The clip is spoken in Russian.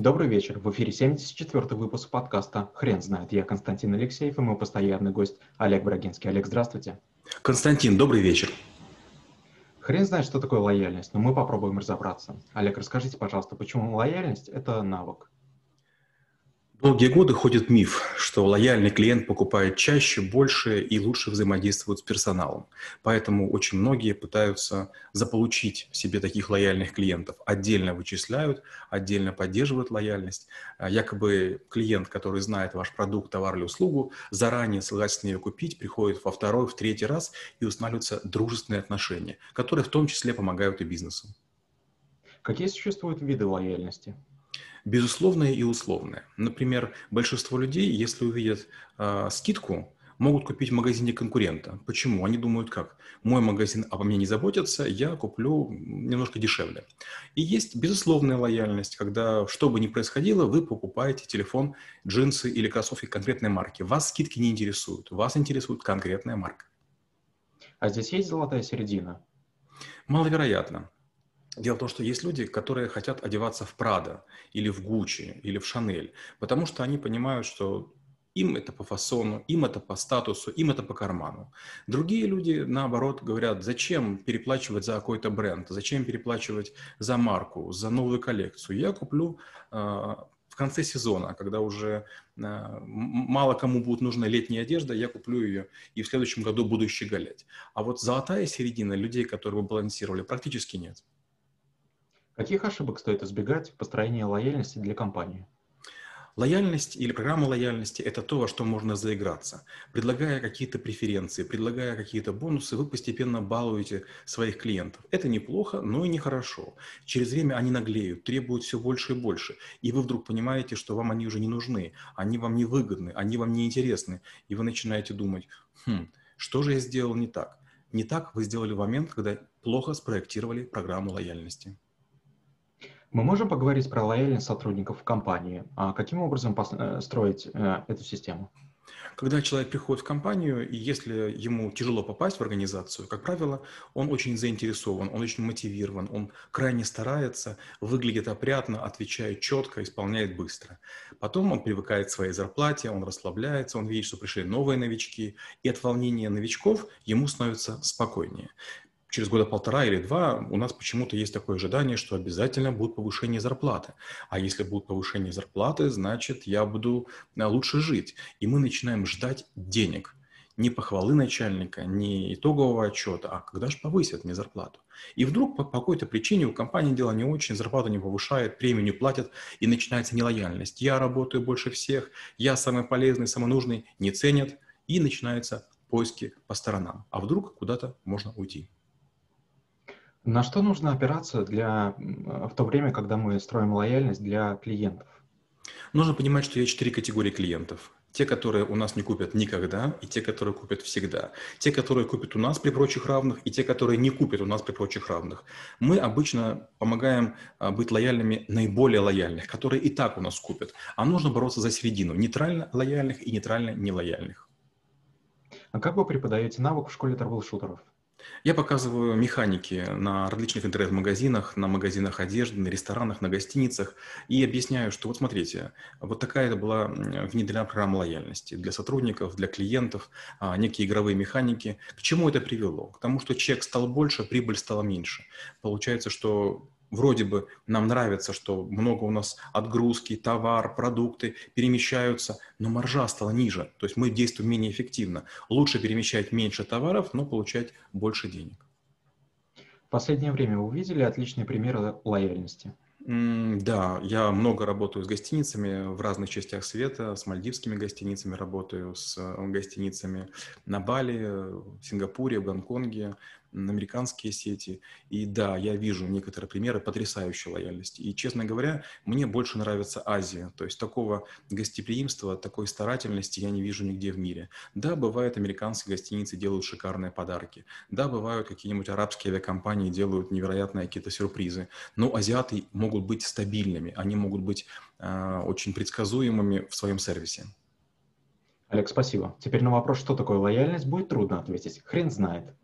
Добрый вечер. В эфире 74-й выпуск подкаста «Хрен знает». Я Константин Алексеев и мой постоянный гость Олег Брагинский. Олег, здравствуйте. Константин, добрый вечер. Хрен знает, что такое лояльность, но мы попробуем разобраться. Олег, расскажите, пожалуйста, почему лояльность – это навык? Долгие годы ходит миф, что лояльный клиент покупает чаще, больше и лучше взаимодействует с персоналом. Поэтому очень многие пытаются заполучить себе таких лояльных клиентов. Отдельно вычисляют, отдельно поддерживают лояльность. А якобы клиент, который знает ваш продукт, товар или услугу, заранее согласен ее купить, приходит во второй, в третий раз и устанавливаются дружественные отношения, которые в том числе помогают и бизнесу. Какие существуют виды лояльности? Безусловное и условное. Например, большинство людей, если увидят э, скидку, могут купить в магазине конкурента. Почему? Они думают как? Мой магазин обо мне не заботится, я куплю немножко дешевле. И есть безусловная лояльность, когда, что бы ни происходило, вы покупаете телефон, джинсы или кроссовки конкретной марки. Вас скидки не интересуют, вас интересует конкретная марка. А здесь есть золотая середина? Маловероятно. Дело в том, что есть люди, которые хотят одеваться в Прада или в Гуччи или в Шанель, потому что они понимают, что им это по фасону, им это по статусу, им это по карману. Другие люди, наоборот, говорят, зачем переплачивать за какой-то бренд, зачем переплачивать за марку, за новую коллекцию. Я куплю э, в конце сезона, когда уже э, мало кому будет нужна летняя одежда, я куплю ее и в следующем году буду щеголять. А вот золотая середина людей, которые балансировали, практически нет. Каких ошибок стоит избегать в построении лояльности для компании? Лояльность или программа лояльности – это то, во что можно заиграться. Предлагая какие-то преференции, предлагая какие-то бонусы, вы постепенно балуете своих клиентов. Это неплохо, но и нехорошо. Через время они наглеют, требуют все больше и больше. И вы вдруг понимаете, что вам они уже не нужны, они вам не выгодны, они вам не интересны. И вы начинаете думать, хм, что же я сделал не так? Не так вы сделали в момент, когда плохо спроектировали программу лояльности. Мы можем поговорить про лояльность сотрудников в компании. А каким образом э, строить э, эту систему? Когда человек приходит в компанию, и если ему тяжело попасть в организацию, как правило, он очень заинтересован, он очень мотивирован, он крайне старается, выглядит опрятно, отвечает четко, исполняет быстро. Потом он привыкает к своей зарплате, он расслабляется, он видит, что пришли новые новички, и от волнения новичков ему становится спокойнее через года полтора или два у нас почему-то есть такое ожидание, что обязательно будет повышение зарплаты. А если будет повышение зарплаты, значит, я буду э, лучше жить. И мы начинаем ждать денег. Не похвалы начальника, не итогового отчета, а когда же повысят мне зарплату. И вдруг по, какой-то причине у компании дела не очень, зарплату не повышает, премию не платят, и начинается нелояльность. Я работаю больше всех, я самый полезный, самый нужный, не ценят, и начинаются поиски по сторонам. А вдруг куда-то можно уйти. На что нужно опираться для, в то время, когда мы строим лояльность для клиентов? Нужно понимать, что есть четыре категории клиентов. Те, которые у нас не купят никогда, и те, которые купят всегда. Те, которые купят у нас при прочих равных, и те, которые не купят у нас при прочих равных. Мы обычно помогаем а, быть лояльными наиболее лояльных, которые и так у нас купят. А нужно бороться за середину нейтрально лояльных и нейтрально нелояльных. А как вы преподаете навык в школе трэблшутеров? Я показываю механики на различных интернет-магазинах, на магазинах одежды, на ресторанах, на гостиницах и объясняю, что вот смотрите, вот такая это была внедрена программа лояльности для сотрудников, для клиентов, а, некие игровые механики. К чему это привело? К тому, что чек стал больше, прибыль стала меньше. Получается, что вроде бы нам нравится, что много у нас отгрузки, товар, продукты перемещаются, но маржа стала ниже. То есть мы действуем менее эффективно. Лучше перемещать меньше товаров, но получать больше денег. В последнее время вы увидели отличные примеры лояльности? Да, я много работаю с гостиницами в разных частях света, с мальдивскими гостиницами работаю, с э, гостиницами на Бали, в Сингапуре, в Гонконге американские сети. И да, я вижу некоторые примеры потрясающей лояльности. И, честно говоря, мне больше нравится Азия. То есть такого гостеприимства, такой старательности я не вижу нигде в мире. Да, бывают американские гостиницы делают шикарные подарки. Да, бывают какие-нибудь арабские авиакомпании делают невероятные какие-то сюрпризы. Но азиаты могут быть стабильными, они могут быть э, очень предсказуемыми в своем сервисе. Олег, спасибо. Теперь на вопрос, что такое лояльность, будет трудно ответить. Хрен знает.